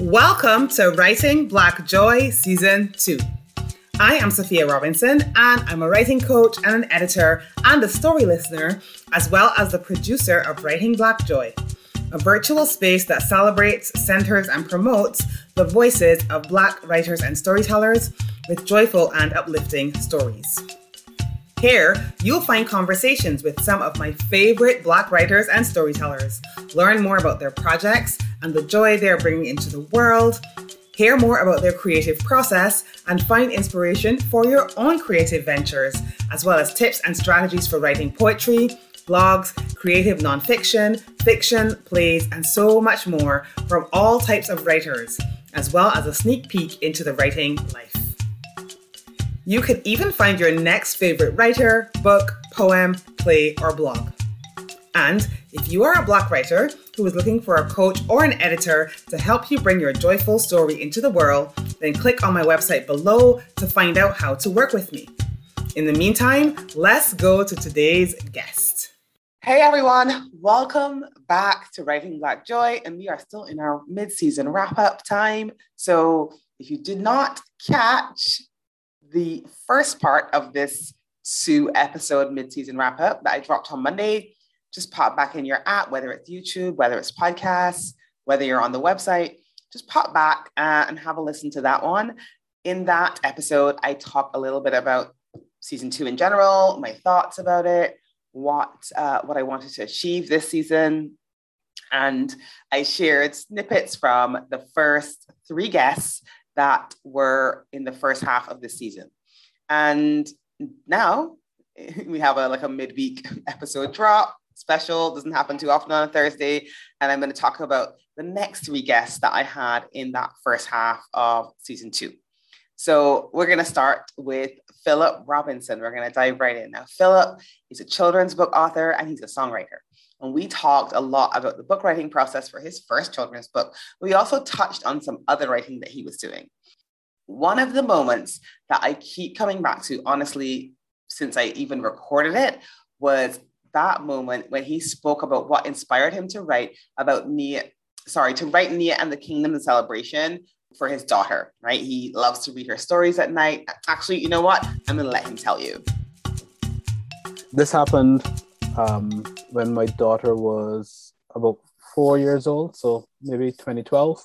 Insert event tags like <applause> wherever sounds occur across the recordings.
Welcome to Writing Black Joy Season 2. I am Safiya Robinson, and I'm a writing coach and an editor and a story listener, as well as the producer of Writing Black Joy, a virtual space that celebrates, centers, and promotes the voices of Black writers and storytellers with joyful and uplifting stories. Here, you'll find conversations with some of my favorite Black writers and storytellers, learn more about their projects and the joy they're bringing into the world, hear more about their creative process, and find inspiration for your own creative ventures, as well as tips and strategies for writing poetry, blogs, creative nonfiction, fiction, plays, and so much more from all types of writers, as well as a sneak peek into the writing life. You can even find your next favorite writer, book, poem, play, or blog. And if you are a Black writer who is looking for a coach or an editor to help you bring your joyful story into the world, then click on my website below to find out how to work with me. In the meantime, let's go to today's guest. Hey everyone, welcome back to Writing Black Joy, and we are still in our mid season wrap up time. So if you did not catch the first part of this Sue episode mid-season wrap up that I dropped on Monday. Just pop back in your app, whether it's YouTube, whether it's podcasts, whether you're on the website, just pop back uh, and have a listen to that one. In that episode, I talk a little bit about season two in general, my thoughts about it, what uh, what I wanted to achieve this season, and I shared snippets from the first three guests that were in the first half of the season. And now <laughs> we have a like a midweek <laughs> episode drop special doesn't happen too often on a thursday. And i'm going to talk about the next three guests that i had in that first half of season two. So we're going to start with philip robinson. We're going to dive right in. Now philip is a children's book author and he's a songwriter. And we talked a lot about the book writing process for his first children's book. We also touched on some other writing that he was doing. One of the moments that I keep coming back to, honestly, since I even recorded it, was that moment when he spoke about what inspired him to write about Nia, sorry, to write Nia and the Kingdom and Celebration for his daughter, right? He loves to read her stories at night. Actually, you know what? I'm going to let him tell you. This happened um, when my daughter was about four years old, so maybe 2012.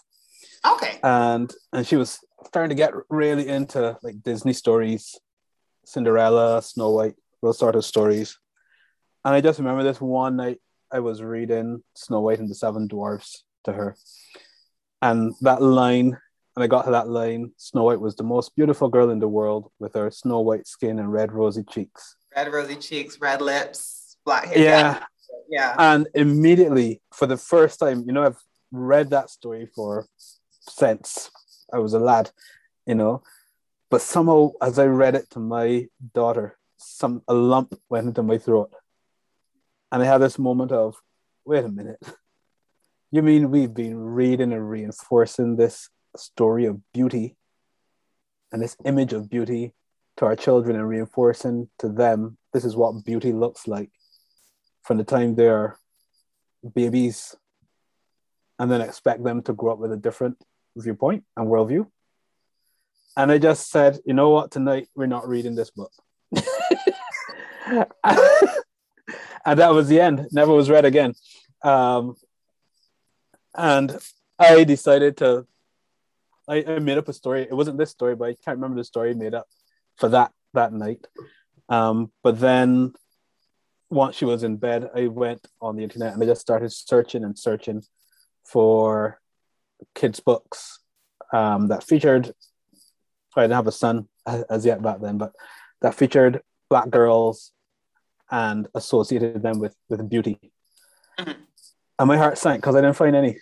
Okay. And and she was starting to get really into like Disney stories, Cinderella, Snow White, those sort of stories. And I just remember this one night I was reading Snow White and the Seven Dwarfs to her. And that line, and I got to that line, Snow White was the most beautiful girl in the world with her snow white skin and red rosy cheeks. Red rosy cheeks, red lips black hair. Yeah. Yeah. And immediately, for the first time, you know, I've read that story for since I was a lad, you know, but somehow as I read it to my daughter, some a lump went into my throat. And I had this moment of, wait a minute. You mean we've been reading and reinforcing this story of beauty and this image of beauty to our children and reinforcing to them this is what beauty looks like from the time they're babies and then expect them to grow up with a different viewpoint and worldview. And I just said, you know what, tonight we're not reading this book. <laughs> <laughs> and that was the end, never was read again. Um, and I decided to, I, I, made up a story. It wasn't this story, but I can't remember the story I made up for that that night. Um, but then once she was in bed, I went on the internet and I just started searching and searching for kids' books um, that featured. I didn't have a son as yet back then, but that featured black girls and associated them with with beauty. Mm-hmm. And my heart sank because I didn't find any.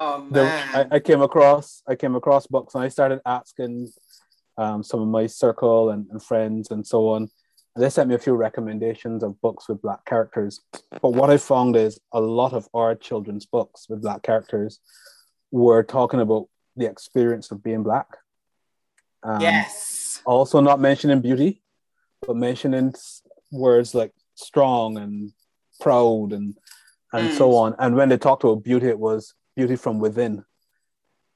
Oh <laughs> man! I, I, came across I came across books and I started asking um, some of my circle and, and friends and so on they sent me a few recommendations of books with black characters. But what I found is a lot of our children's books with black characters were talking about the experience of being black. Um, yes. Also, not mentioning beauty, but mentioning words like strong and proud and and mm. so on. And when they talked about beauty, it was beauty from within.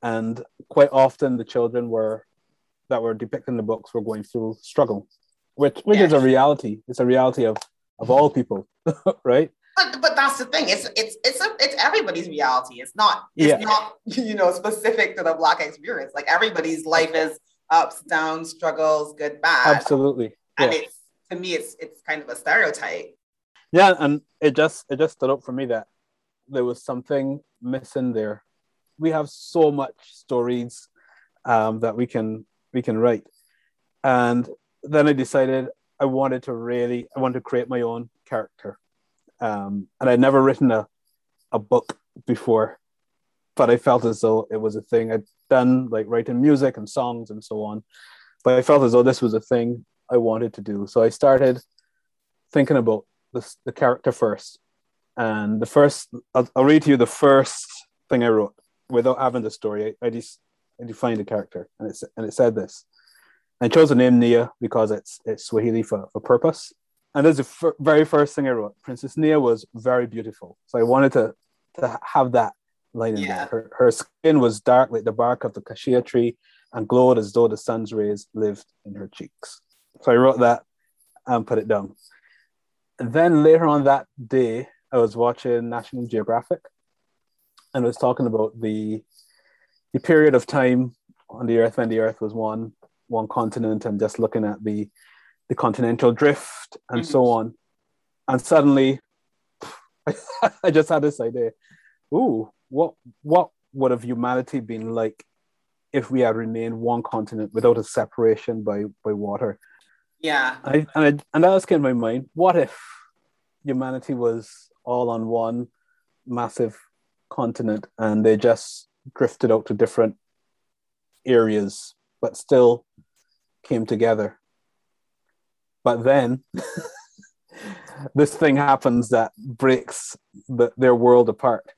and quite often the children were that were depicted in the books were going through struggle, which which yes. is a reality. It's a reality of of all people, <laughs> right? But but that's the thing. It's it's it's a, it's everybody's reality. It's not it's yeah. not <laughs> you know specific to the black experience. Like everybody's life is ups, downs, struggles, good, bad. Absolutely. And yeah. it's to me it's it's kind of a stereotype. Yeah, and it just it just stood up for me that there was something missing there. We have so much stories um, that we can we can write, and then I decided I wanted to really I wanted to create my own character, um, and I'd never written a a book before, but I felt as though it was a thing I'd done, like writing music and songs and so on. But I felt as though this was a thing I wanted to do, so I started thinking about the, the character first. And the first, I'll, I'll, read to you the first thing I wrote without having the story. I, I just I defined the character, and it and it said this. I chose the name Nia because it's it's Swahili for, for purpose. And that's the f- very first thing I wrote. Princess Nia was very beautiful, so I wanted to to have that line in yeah. there. Her, her skin was dark like the bark of the cassia tree and glowed as though the sun's rays lived in her cheeks. So I wrote that and put it down. And then later on that day, I was watching National Geographic and was talking about the the period of time on the earth when the earth was one one continent and just looking at the the continental drift and mm-hmm. so on. And suddenly <laughs> I just had this idea. Ooh, what what would have humanity been like if we had remained one continent without a separation by by water? Yeah. I, and I, and that was in my mind. What if humanity was all on one massive continent and they just drifted out to different areas, but still came together? But then <laughs> this thing happens that breaks the, their world apart.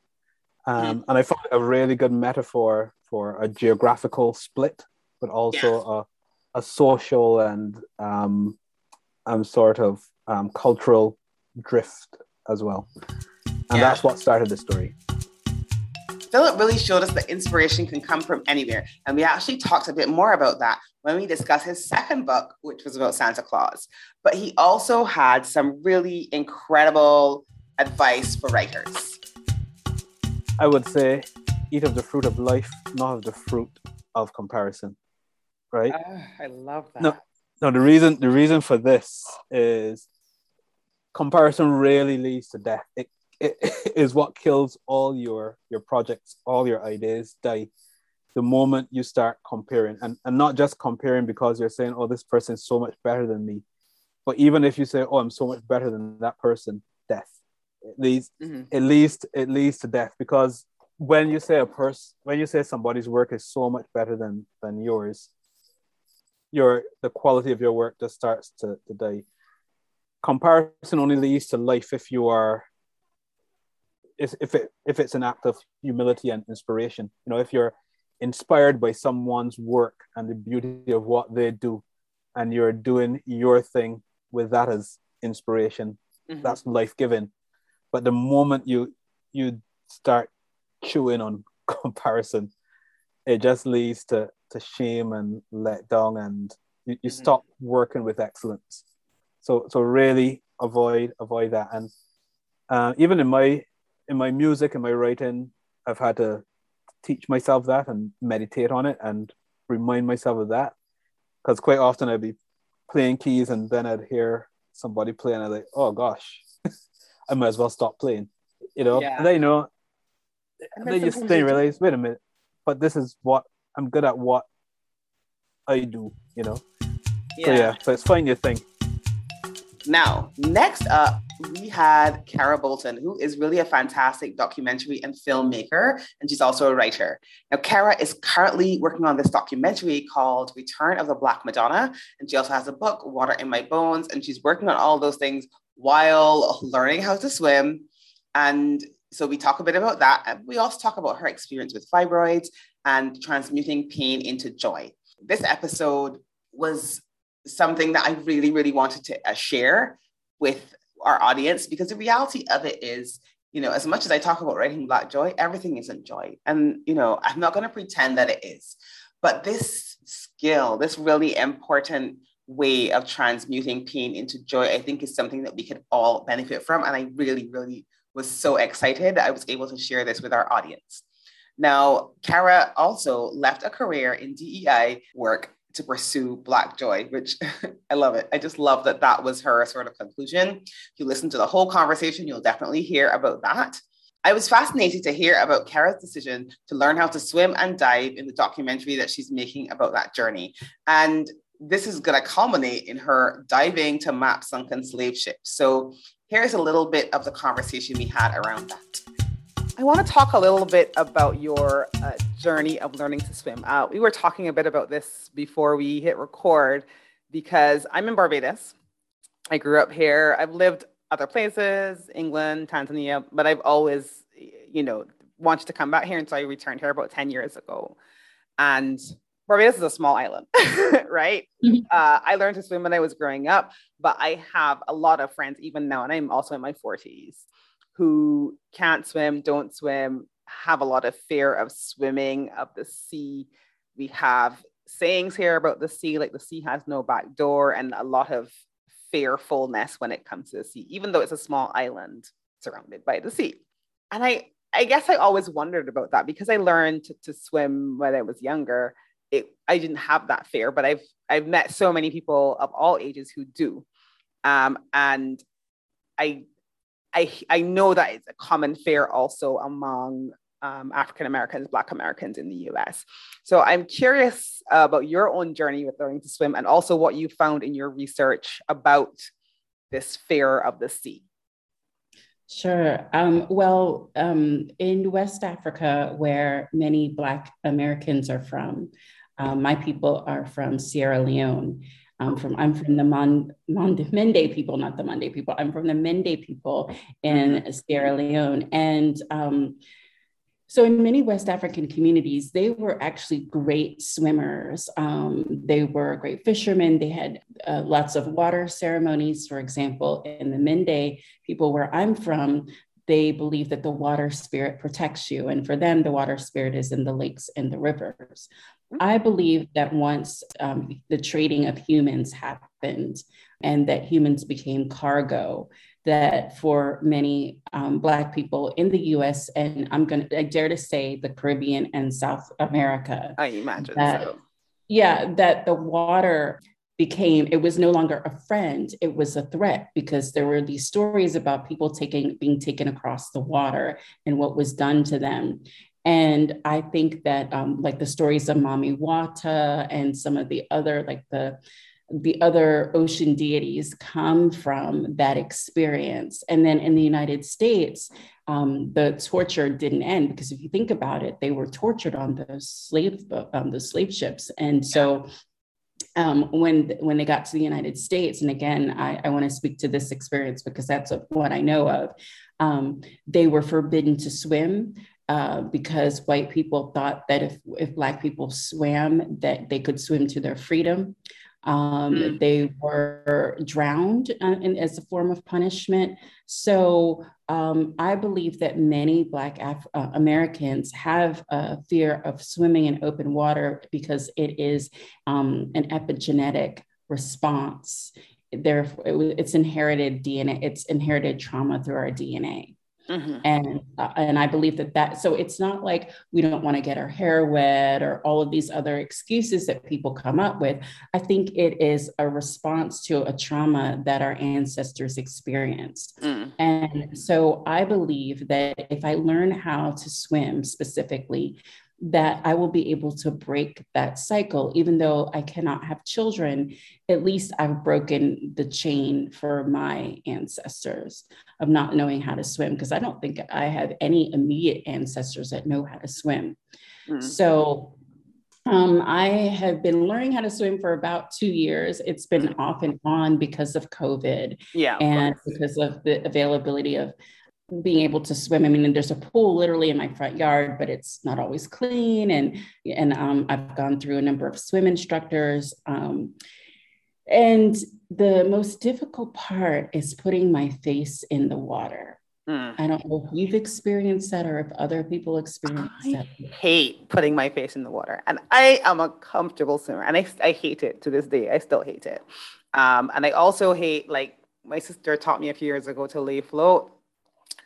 Um, mm. And I found a really good metaphor for a geographical split, but also yeah. a a social and um, um, sort of um, cultural drift as well. And yeah. that's what started the story. Philip really showed us that inspiration can come from anywhere. And we actually talked a bit more about that when we discussed his second book, which was about Santa Claus. But he also had some really incredible advice for writers. I would say, eat of the fruit of life, not of the fruit of comparison right? Uh, I love that. No, no. The reason the reason for this is comparison really leads to death. It, it <laughs> is what kills all your your projects, all your ideas die. The moment you start comparing, and, and not just comparing because you're saying, "Oh, this person's so much better than me," but even if you say, "Oh, I'm so much better than that person," death. It leads mm-hmm. it leads it leads to death because when you say a person when you say somebody's work is so much better than than yours your the quality of your work just starts to, to die. Comparison only leads to life if you are if, if it if it's an act of humility and inspiration. You know, if you're inspired by someone's work and the beauty of what they do, and you're doing your thing with that as inspiration, mm-hmm. that's life giving. But the moment you you start chewing on <laughs> comparison, it just leads to to shame and let down and you, you mm-hmm. stop working with excellence. So so really avoid avoid that. And uh, even in my in my music and my writing i've had to teach myself that and meditate on it and remind myself of that. Because quite often i'd be playing keys and then i'd hear somebody play and i'm like oh gosh <laughs> i might as well stop playing you know? Yeah. and then you know and then, then you realize wait a minute but this is what I'm good at what I do, you know. Yeah. So yeah, so it's find your thing. Now, next up, we had Kara Bolton, who is really a fantastic documentary and filmmaker, and she's also a writer. Now, Kara is currently working on this documentary called Return of the Black Madonna, and she also has a book, Water in My Bones, and she's working on all those things while learning how to swim. And so we talk a bit about that. And we also talk about her experience with fibroids and transmuting pain into joy. This episode was something that I really, really wanted to uh, share with our audience because the reality of it is you know, as much as I talk about writing Black joy, everything isn't joy. And, you know, I'm not going to pretend that it is. But this skill, this really important way of transmuting pain into joy, I think is something that we could all benefit from. And I really, really was so excited that I was able to share this with our audience. Now, Kara also left a career in DEI work to pursue Black joy, which <laughs> I love it. I just love that that was her sort of conclusion. If you listen to the whole conversation, you'll definitely hear about that. I was fascinated to hear about Kara's decision to learn how to swim and dive in the documentary that she's making about that journey. And this is going to culminate in her diving to map sunken slave ships. So here's a little bit of the conversation we had around that. I want to talk a little bit about your uh, journey of learning to swim. Uh, we were talking a bit about this before we hit record because I'm in Barbados. I grew up here. I've lived other places, England, Tanzania, but I've always, you know, wanted to come back here. And so I returned here about 10 years ago. And Barbados is a small island, <laughs> right? Mm-hmm. Uh, I learned to swim when I was growing up, but I have a lot of friends even now, and I'm also in my 40s who can't swim, don't swim, have a lot of fear of swimming, of the sea. We have sayings here about the sea, like the sea has no back door, and a lot of fearfulness when it comes to the sea, even though it's a small island surrounded by the sea. And I, I guess I always wondered about that because I learned to, to swim when I was younger. It, I didn't have that fear, but I've I've met so many people of all ages who do, um, and I I, I know that it's a common fear also among um, African Americans, Black Americans in the US. So I'm curious uh, about your own journey with learning to swim and also what you found in your research about this fear of the sea. Sure. Um, well, um, in West Africa, where many Black Americans are from, um, my people are from Sierra Leone. I'm from I'm from the Mon, Mon, Mende people, not the Monday people. I'm from the Mende people in mm-hmm. Sierra Leone, and um, so in many West African communities, they were actually great swimmers. Um, they were great fishermen. They had uh, lots of water ceremonies. For example, in the Mende people where I'm from, they believe that the water spirit protects you. And for them, the water spirit is in the lakes and the rivers. I believe that once um, the trading of humans happened and that humans became cargo, that for many um, Black people in the US, and I'm going to, I dare to say the Caribbean and South America. I imagine that, so. Yeah, that the water became it was no longer a friend it was a threat because there were these stories about people taking being taken across the water and what was done to them and I think that um, like the stories of Mami Wata and some of the other like the the other ocean deities come from that experience. And then in the United States, um, the torture didn't end because if you think about it, they were tortured on those slave um, the slave ships. And so um, when when they got to the United States, and again, I, I want to speak to this experience because that's what I know of. Um, they were forbidden to swim. Uh, because white people thought that if, if black people swam that they could swim to their freedom um, mm. they were drowned uh, in, as a form of punishment so um, i believe that many black Af- uh, americans have a fear of swimming in open water because it is um, an epigenetic response. There it's inherited dna it's inherited trauma through our dna Mm-hmm. And uh, and I believe that that so it's not like we don't want to get our hair wet or all of these other excuses that people come up with. I think it is a response to a trauma that our ancestors experienced. Mm. And so I believe that if I learn how to swim specifically, that I will be able to break that cycle. Even though I cannot have children, at least I've broken the chain for my ancestors of not knowing how to swim, because I don't think I have any immediate ancestors that know how to swim. Mm-hmm. So um, I have been learning how to swim for about two years. It's been off and on because of COVID. Yeah. And because of the availability of being able to swim. I mean, there's a pool literally in my front yard, but it's not always clean. And and um, I've gone through a number of swim instructors. Um, and the most difficult part is putting my face in the water. Mm. I don't know if you've experienced that or if other people experience I that. hate putting my face in the water. And I am a comfortable swimmer and I, I hate it to this day. I still hate it. Um, and I also hate, like, my sister taught me a few years ago to lay float.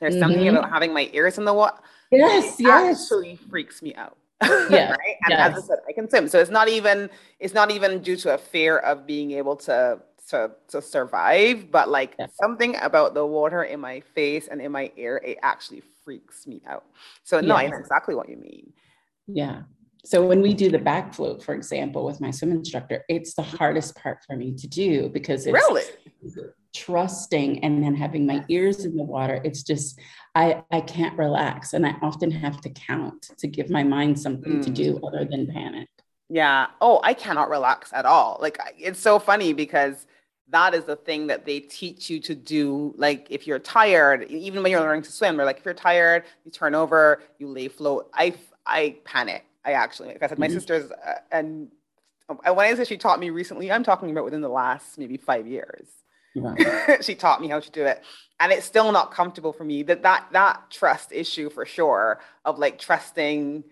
There's mm-hmm. something about having my ears in the water. Yes, yes. It actually freaks me out. <laughs> Yeah. right. And yes. as I said, I can swim. So it's not even, it's not even due to a fear of being able to to to survive but like something about the water in my face and in my ear it actually freaks me out so no yeah. i know exactly what you mean yeah so when we do the back float for example with my swim instructor it's the hardest part for me to do because it's really trusting and then having my ears in the water it's just i i can't relax and i often have to count to give my mind something mm. to do other than panic yeah oh i cannot relax at all like it's so funny because that is the thing that they teach you to do. Like if you're tired, even when you're learning to swim, they're like, if you're tired, you turn over, you lay float. I, I panic. I actually, like I said, my mm-hmm. sisters, uh, and when I say she taught me recently, I'm talking about within the last maybe five years. <laughs> she taught me how to do it. And it's still not comfortable for me that that that trust issue for sure of like trusting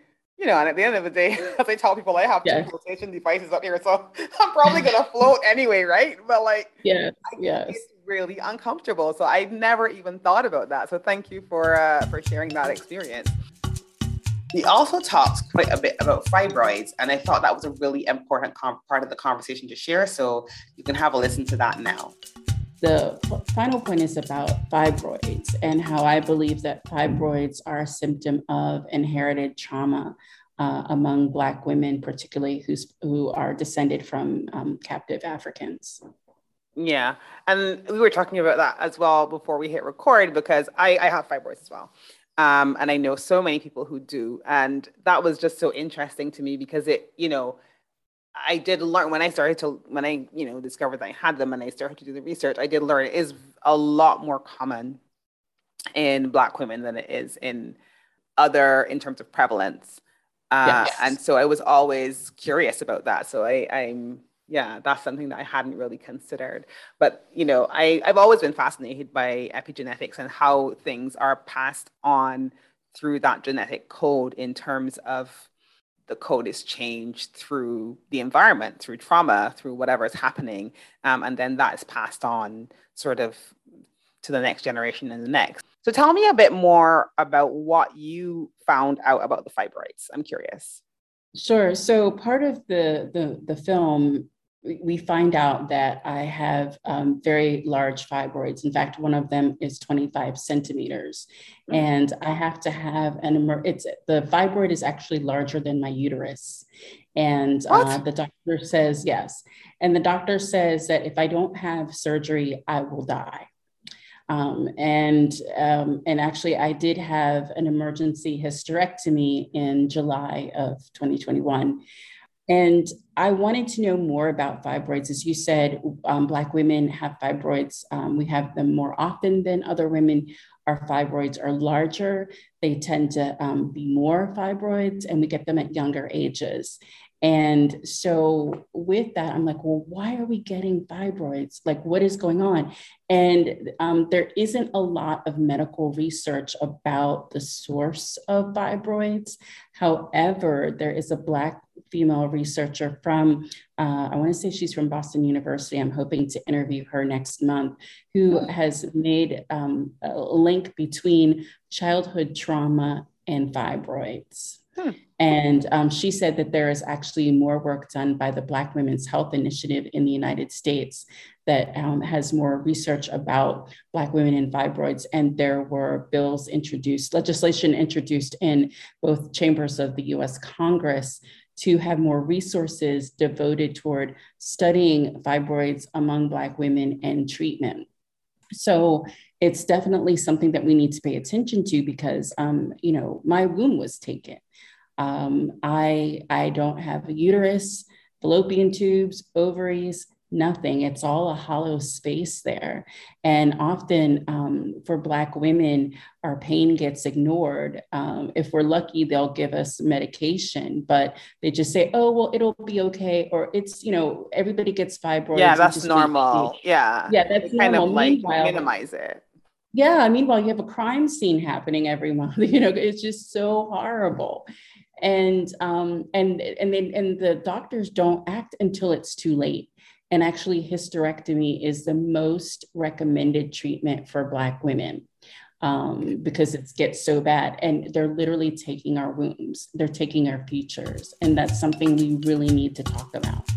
you know, and at the end of the day, <laughs> as I tell people, I have two flotation devices up here, so <laughs> I'm probably gonna float anyway, right? But like, yeah, yes, it's really uncomfortable. So I never even thought about that. So thank you for uh, for sharing that experience. He also talks quite a bit about fibroids, and I thought that was a really important com- part of the conversation to share. So you can have a listen to that now the final point is about fibroids and how I believe that fibroids are a symptom of inherited trauma uh, among Black women, particularly who's, who are descended from um, captive Africans. Yeah. And we were talking about that as well before we hit record because I, I have fibroids as well. Um, and I know so many people who do. And that was just so interesting to me because it, you know, I did learn when I started to when I you know discovered that I had them and I started to do the research. I did learn it is a lot more common in Black women than it is in other in terms of prevalence. Uh, yes. And so I was always curious about that. So I, I'm yeah, that's something that I hadn't really considered. But you know, I I've always been fascinated by epigenetics and how things are passed on through that genetic code in terms of the code is changed through the environment, through trauma, through whatever is happening. Um, and then that is passed on sort of to the next generation and the next. So tell me a bit more about what you found out about the fibroids. I'm curious. Sure. So part of the the, the film we find out that I have um, very large fibroids. In fact, one of them is 25 centimeters, mm-hmm. and I have to have an emer- it's the fibroid is actually larger than my uterus, and uh, the doctor says yes, and the doctor says that if I don't have surgery, I will die. Um, and um, and actually, I did have an emergency hysterectomy in July of 2021. And I wanted to know more about fibroids. As you said, um, Black women have fibroids. Um, we have them more often than other women. Our fibroids are larger. They tend to um, be more fibroids, and we get them at younger ages. And so, with that, I'm like, well, why are we getting fibroids? Like, what is going on? And um, there isn't a lot of medical research about the source of fibroids. However, there is a Black female researcher from, uh, I want to say she's from Boston University. I'm hoping to interview her next month, who has made um, a link between childhood trauma and fibroids. Hmm. And um, she said that there is actually more work done by the Black Women's Health Initiative in the United States that um, has more research about Black women and fibroids. And there were bills introduced, legislation introduced in both chambers of the US Congress to have more resources devoted toward studying fibroids among Black women and treatment. So it's definitely something that we need to pay attention to because, um, you know, my womb was taken. Um, I, I don't have a uterus, fallopian tubes, ovaries, nothing. It's all a hollow space there. And often um, for Black women, our pain gets ignored. Um, if we're lucky, they'll give us medication, but they just say, oh, well, it'll be okay. Or it's, you know, everybody gets fibroids. Yeah, that's normal. Yeah. Yeah, that's kind of like minimize it. yeah, meanwhile, you have a crime scene happening every month. <laughs> You know, it's just so horrible. And um, and and then and the doctors don't act until it's too late. And actually, hysterectomy is the most recommended treatment for Black women um, because it gets so bad. And they're literally taking our wombs, they're taking our futures. And that's something we really need to talk about.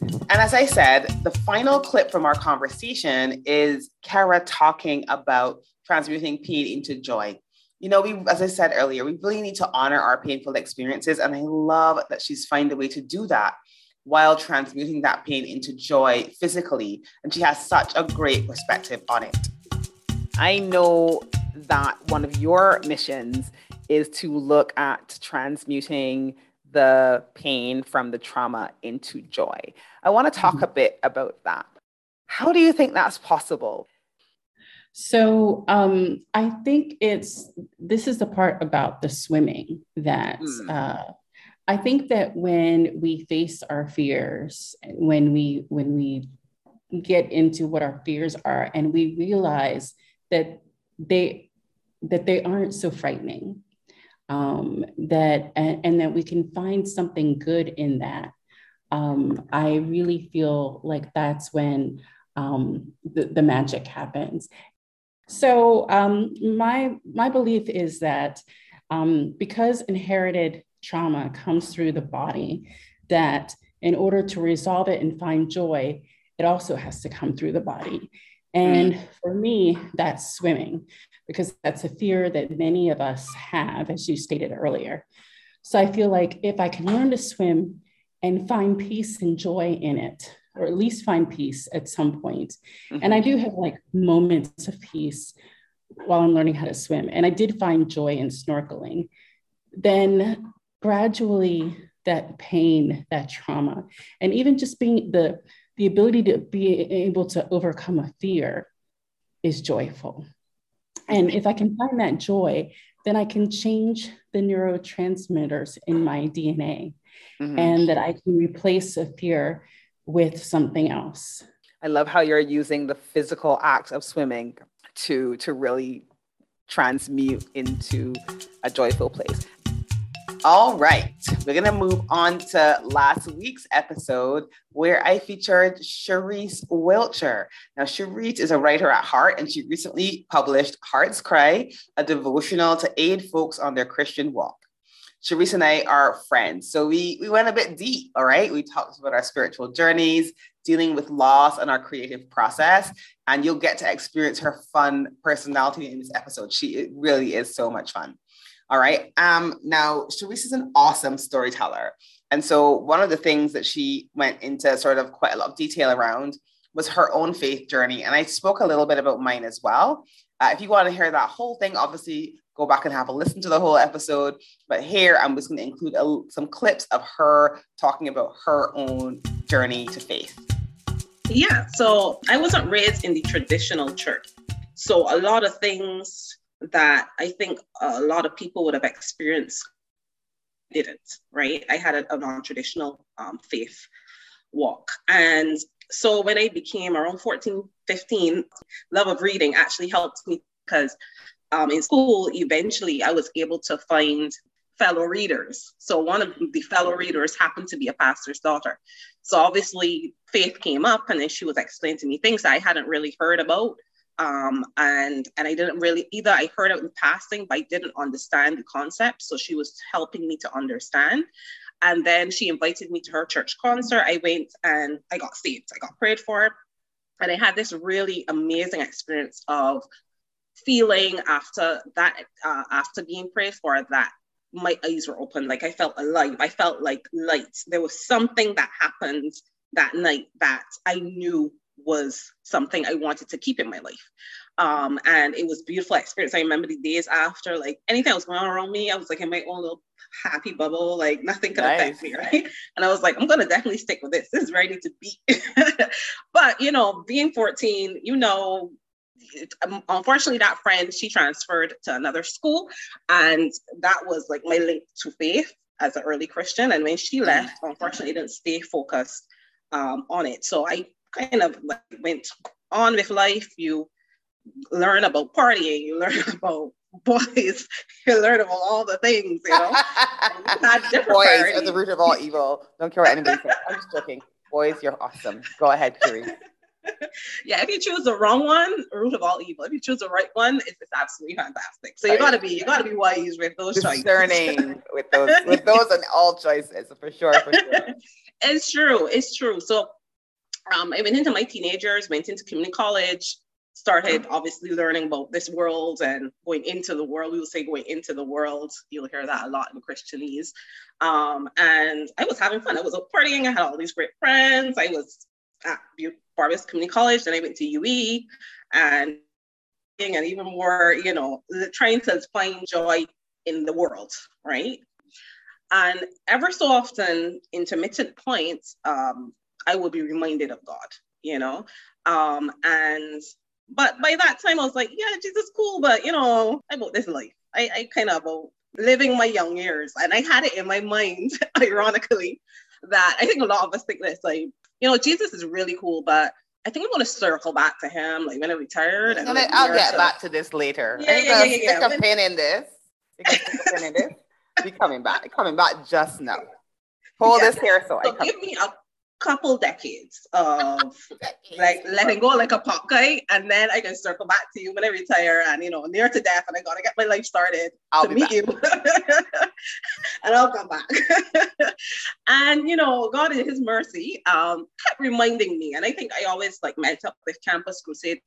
And as I said, the final clip from our conversation is Kara talking about transmuting pain into joy. You know, we, as I said earlier, we really need to honor our painful experiences. And I love that she's found a way to do that while transmuting that pain into joy physically. And she has such a great perspective on it. I know that one of your missions is to look at transmuting the pain from the trauma into joy. I want to talk mm-hmm. a bit about that. How do you think that's possible? So um, I think it's this is the part about the swimming that mm. uh, I think that when we face our fears, when we when we get into what our fears are, and we realize that they that they aren't so frightening, um, that and, and, that we can find something good in that. Um, I really feel like that's when um, the, the magic happens. So um, my my belief is that um, because inherited trauma comes through the body, that in order to resolve it and find joy, it also has to come through the body. And mm. for me, that's swimming because that's a fear that many of us have, as you stated earlier. So I feel like if I can learn to swim and find peace and joy in it, or at least find peace at some point, mm-hmm. and I do have like moments of peace while I'm learning how to swim, and I did find joy in snorkeling, then gradually that pain, that trauma, and even just being the the ability to be able to overcome a fear is joyful. And if I can find that joy, then I can change the neurotransmitters in my DNA mm-hmm. and that I can replace a fear with something else. I love how you're using the physical act of swimming to to really transmute into a joyful place. All right, we're to move on to last week's episode where I featured Cherise Wilcher. Now, Cherise is a writer at heart, and she recently published Heart's Cry, a devotional to aid folks on their Christian walk. Cherise and I are friends, so we, we went a bit deep, all right? We talked about our spiritual journeys, dealing with loss, and our creative process. And you'll get to experience her fun personality in this episode. She really is so much fun. All right. Um, now, Cherise is an awesome storyteller. And so, one of the things that she went into sort of quite a lot of detail around was her own faith journey. And I spoke a little bit about mine as well. Uh, if you want to hear that whole thing, obviously go back and have a listen to the whole episode. But here, I'm just going to include a, some clips of her talking about her own journey to faith. Yeah. So, I wasn't raised in the traditional church. So, a lot of things that I think a lot of people would have experienced didn't, right? I had a, a non traditional um, faith walk. And so when I became around 14, 15, love of reading actually helped me because um, in school, eventually I was able to find fellow readers. So one of the fellow readers happened to be a pastor's daughter. So obviously faith came up and then she was explaining to me things I hadn't really heard about um, and and I didn't really either. I heard it in passing, but I didn't understand the concept. So she was helping me to understand. And then she invited me to her church concert. I went and I got saved. I got prayed for, and I had this really amazing experience of feeling after that, uh, after being prayed for, that my eyes were open. Like I felt alive. I felt like light. There was something that happened that night that I knew was something I wanted to keep in my life. Um, and it was beautiful experience. I remember the days after, like anything that was going on around me, I was like in my own little happy bubble, like nothing could nice. affect me, <laughs> right? And I was like, I'm gonna definitely stick with this. This is need to be. <laughs> but you know, being 14, you know, um, unfortunately that friend she transferred to another school and that was like my link to faith as an early christian and when she mm. left unfortunately didn't stay focused um, on it so i kind of like went on with life. You learn about partying, you learn <laughs> about boys, <laughs> you learn about all the things, you know. <laughs> boys are the root of all evil. Don't care what anybody says. I'm just joking. Boys, you're awesome. Go ahead, Kiri. yeah, if you choose the wrong one, root of all evil. If you choose the right one, it's, it's absolutely fantastic. So you gotta be you gotta be wise with those Discerning choices. with those with those and all choices for sure, for sure. It's true. It's true. So um, I went into my teenagers, went into community college, started obviously learning about this world and going into the world. We will say going into the world. You'll hear that a lot in Christianese. Um, and I was having fun. I was out partying. I had all these great friends. I was at Barbados Community College. Then I went to UWI and and even more, you know, trying to find joy in the world, right? And ever so often, intermittent points, um, I will be reminded of God, you know. Um, and but by that time, I was like, yeah, Jesus, cool, but you know, I about this life. I, I kind of about living my young years, and I had it in my mind, <laughs> ironically, that I think a lot of us think this, like, you know, Jesus is really cool, but I think I'm going to circle back to him, like when I retired. And I'll get back to this later. Yeah, yeah, yeah, yeah, Stick a pin in this. stick a pin in this. <laughs> Be coming back. Coming back just now. Hold yeah. this here so, so I give me a couple decades of <laughs> like letting go like a pop guy and then I can circle back to you when I retire and you know near to death and I gotta get my life started I'll to meet back. you. <laughs> And I'll come back. <laughs> And you know God in his mercy um kept reminding me and I think I always like met up with campus crusade.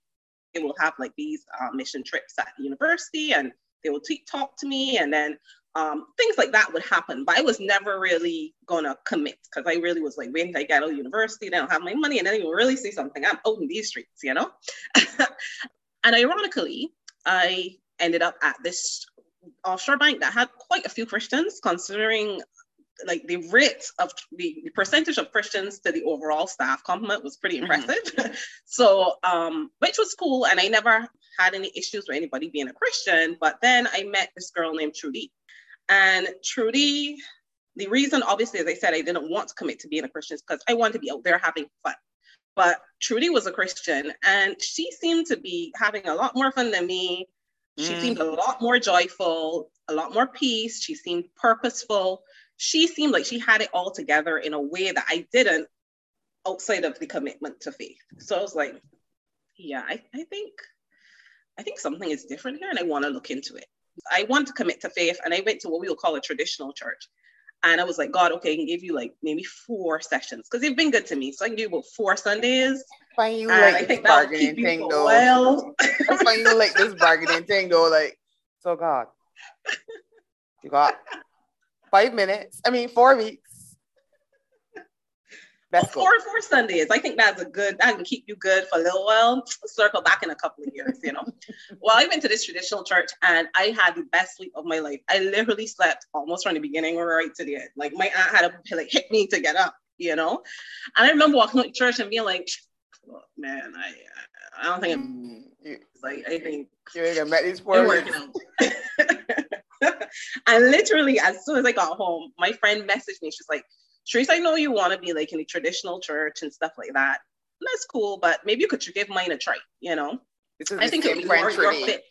They will have like these uh, mission trips at the university and they will tweet talk to me and then um, things like that would happen. But I was never really gonna commit because I really was like, waiting I get out of university, then I don't have my money, and then you really see something. I'm out in these streets, you know. <laughs> and ironically, I ended up at this offshore bank that had quite a few Christians, considering like the rate of the, the percentage of Christians to the overall staff complement was pretty mm-hmm. impressive. Mm-hmm. <laughs> so, um, which was cool. And I never had any issues with anybody being a Christian. But then I met this girl named Trudy. And Trudy, the reason, obviously, as I said, I didn't want to commit to being a Christian is because I wanted to be out there having fun. But Trudy was a Christian and she seemed to be having a lot more fun than me. She mm. seemed a lot more joyful, a lot more peace. She seemed purposeful. She seemed like she had it all together in a way that I didn't outside of the commitment to faith. So I was like, yeah, I, I think I think something is different here and I want to look into it. I want to commit to faith and I went to what we will call a traditional church. And I was like, God, okay, I can give you like maybe four sessions because they've been good to me. So I can do about four Sundays. Find you like I think bargaining thing though. Well. You like this bargaining thing though. Like, so God, you got five minutes. I mean, four weeks. Best four four Sundays. I think that's a good. That can keep you good for a little while. Circle back in a couple of years, you know. <laughs> well, I went to this traditional church and I had the best sleep of my life. I literally slept almost from the beginning right to the end. Like my aunt had to like hit me to get up, you know. And I remember walking to church and being like, oh, "Man, I I don't think I'm mm, like I think you ain't gonna met these out." <laughs> and literally, as soon as I got home, my friend messaged me. She's like Trace, I know you want to be like in a traditional church and stuff like that. That's cool, but maybe you could give mine a try, you know? I think it would be more your fit.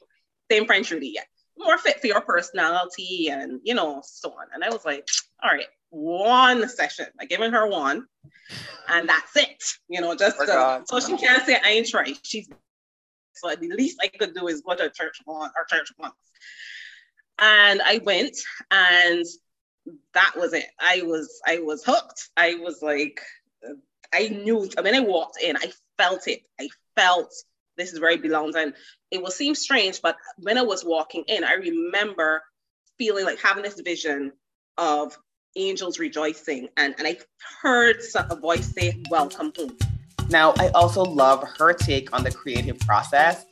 Same French Trudy, yeah. More fit for your personality and, you know, so on. And I was like, all right, one session. I given her one, and that's it. You know, just uh, so she can't say I ain't tried. She's so the least I could do is go to church one or church once. And I went, and that was it. I was I was hooked. I was like, I knew. I mean, I walked in, I felt it. I felt this is where I belongs, and it will seem strange, but when I was walking in, I remember feeling like having this vision of angels rejoicing, and and I heard a voice say, "Welcome home." Now, I also love her take on the creative process.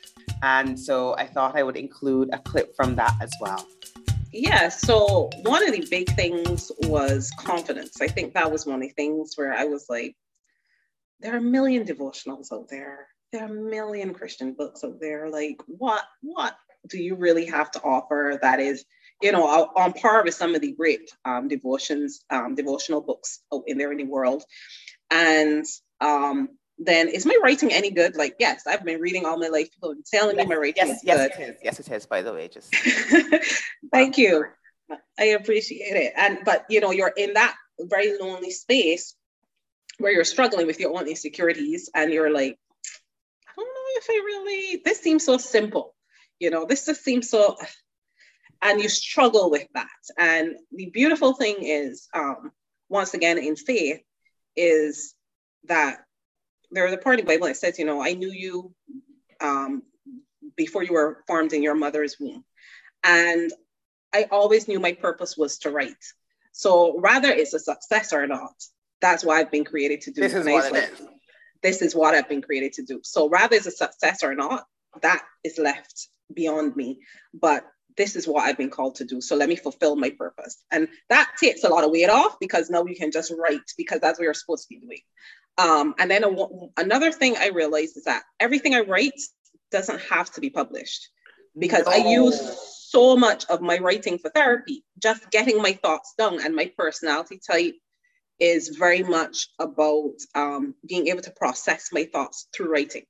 And so I thought I would include a clip from that as well. Yeah, so one of the big things was confidence. I think that was one of the things where I was like, there are a million devotionals out there. There are a million Christian books out there. Like, what what do you really have to offer that is, you know, on par with some of the great um, devotions, um, devotional books out in there in the world? And um, then is my writing any good? Like, yes, I've been reading all my life. People have been telling yes, me my writing yes, is yes, good. Yes, it is. Yes, it is. By the way, just <laughs> thank you. I appreciate it. And but you know, you're in that very lonely space where you're struggling with your own insecurities, and you're like, I don't know if I really. This seems so simple. You know, this just seems so. And you struggle with that. And the beautiful thing is, um, once again, in faith, is that there's a part of the Bible that says, you know, I knew you um, before you were formed in your mother's womb. And I always knew my purpose was to write. So rather it's a success or not, that's what I've been created to do. This is what it is. This is what I've been created to do. So rather it's a success or not, that is left beyond me. But this is what I've been called to do. So let me fulfill my purpose. And that takes a lot of weight off because now you can just write because that's what you're supposed to be doing. Um, and then a, another thing I realized is that everything I write doesn't have to be published because no. I use so much of my writing for therapy, just getting my thoughts down. And my personality type is very much about um, being able to process my thoughts through writing.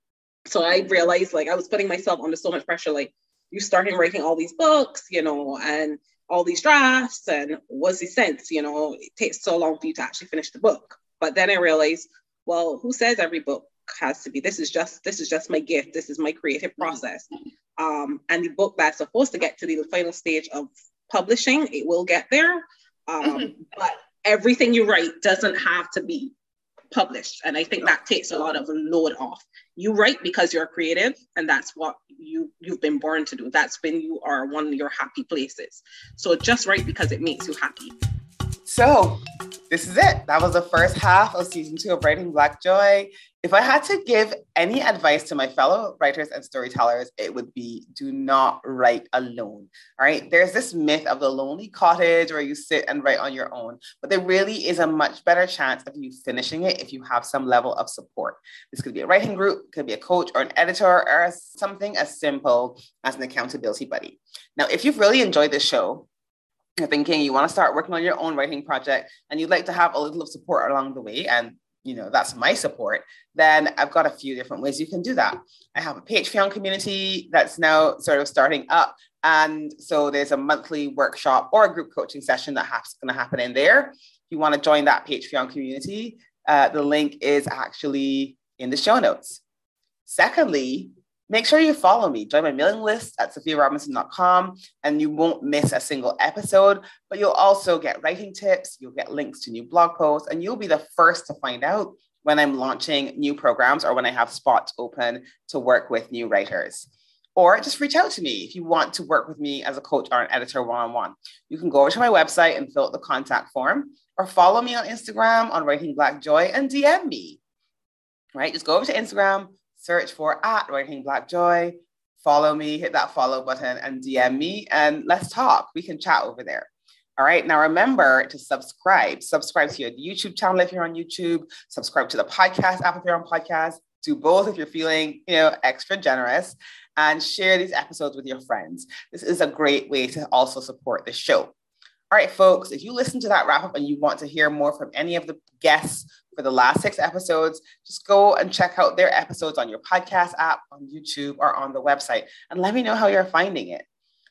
So I realized like I was putting myself under so much pressure, like you starting writing all these books, you know, and all these drafts, and what's the sense, you know, it takes so long for you to actually finish the book. But then I realized well, who says every book has to be? This is just this is just my gift. This is my creative process. Um, and the book that's supposed to get to the final stage of publishing, it will get there. Um, mm-hmm. But everything you write doesn't have to be published. And I think that takes a lot of load off. You write because you're creative, and that's what you you've been born to do. That's when you are one of your happy places. So just write because it makes you happy. So this is it. That was the first half of season two of Writing Black Joy. If I had to give any advice to my fellow writers and storytellers, it would be do not write alone. All right. There's this myth of the lonely cottage where you sit and write on your own, but there really is a much better chance of you finishing it if you have some level of support. This could be a writing group, could be a coach or an editor, or something as simple as an accountability buddy. Now, if you've really enjoyed this show, you're thinking you want to start working on your own writing project and you'd like to have a little of support along the way and you know that's my support then i've got a few different ways you can do that. I have a patreon community that's now sort of starting up and so there's a monthly workshop or a group coaching session that that's going to happen in there. If you want to join that patreon community uh, the link is actually in the show notes. Secondly Make sure you follow me. Join my mailing list at safiyarobinson.com and you won't miss a single episode, but you'll also get writing tips, you'll get links to new blog posts, and you'll be the first to find out when I'm launching new programs or when I have spots open to work with new writers. Or just reach out to me if you want to work with me as a coach or an editor one on one. You can go over to my website and fill out the contact form or follow me on Instagram on Writing Black Joy and DM me. Right? Just go over to Instagram, search for at Writing Black Joy, follow me, hit that follow button and DM me and let's talk. We can chat over there. All right. Now remember to subscribe. Subscribe to your YouTube channel if you're on YouTube. Subscribe to the podcast app if you're on podcast. Do both if you're feeling, you know, extra generous, and share these episodes with your friends. This is a great way to also support the show. All right, folks. If you listen to that wrap up and you want to hear more from any of the guests for the last six episodes, just go and check out their episodes on your podcast app, on YouTube, or on the website, and let me know how you're finding it.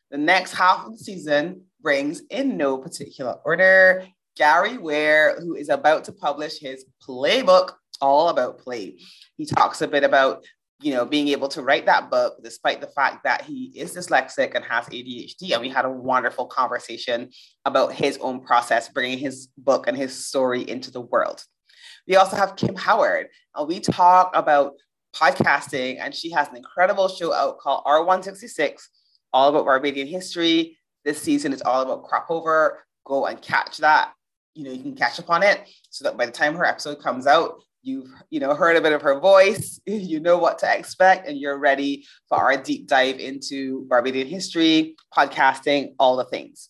The next half of the season brings, in no particular order, Gary Ware, who is about to publish his playbook all about play. He talks a bit about you know, being able to write that book despite the fact that he is dyslexic and has ADHD. And we had a wonderful conversation about his own process, bringing his book and his story into the world. We also have Kim Howard, and we talk about podcasting, and she has an incredible show out called R166, all about Barbadian history. This season is all about crop over. Go and catch that. You know, you can catch up on it so that by the time her episode comes out, you've you know heard a bit of her voice, <laughs> you know what to expect, and you're ready for our deep dive into Barbadian history, podcasting, all the things.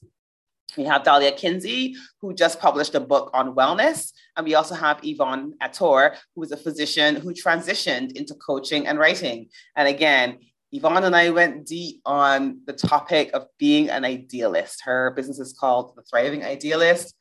We have Dahlia Kinsey, who just published a book on wellness. And we also have Yvonne Ator, who is a physician who transitioned into coaching and writing. And again, Yvonne and I went deep on the topic of being an idealist. Her business is called The Thriving Idealist.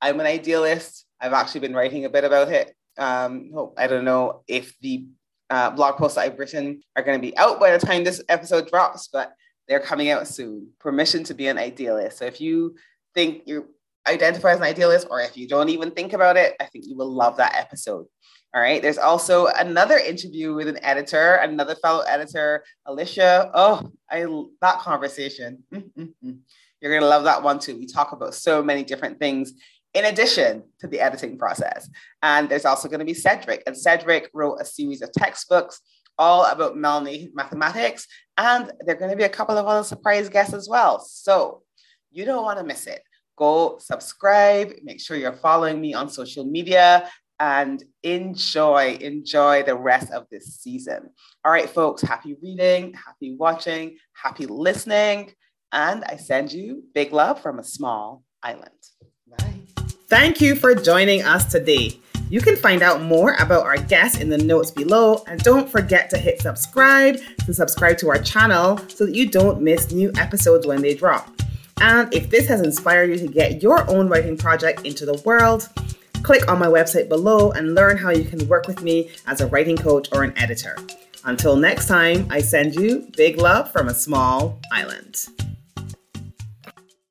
I'm an idealist. I've actually been writing a bit about it Um, I don't know if the uh, blog posts I've written are going to be out by the time this episode drops, but they're coming out soon. Permission to be an idealist. So if you think you identify as an idealist, or if you don't even think about it, I think you will love that episode. All right. There's also another interview with an editor, another fellow editor, Alicia. Oh, I that conversation. You're gonna love that one too. We talk about so many different things in addition to the editing process. And there's also going to be Cedric. And Cedric wrote a series of textbooks all about Melanie mathematics. And there are going to be a couple of other surprise guests as well. So you don't want to miss it. Go subscribe, make sure you're following me on social media and enjoy, enjoy the rest of this season. All right, folks, happy reading, happy watching, happy listening. And I send you big love from a small island. Bye. Thank you for joining us today. You can find out more about our guests in the notes below, and don't forget to hit subscribe to subscribe to our channel so that you don't miss new episodes when they drop. And if this has inspired you to get your own writing project into the world, click on my website below and learn how you can work with me as a writing coach or an editor. Until next time, I send you big love from a small island.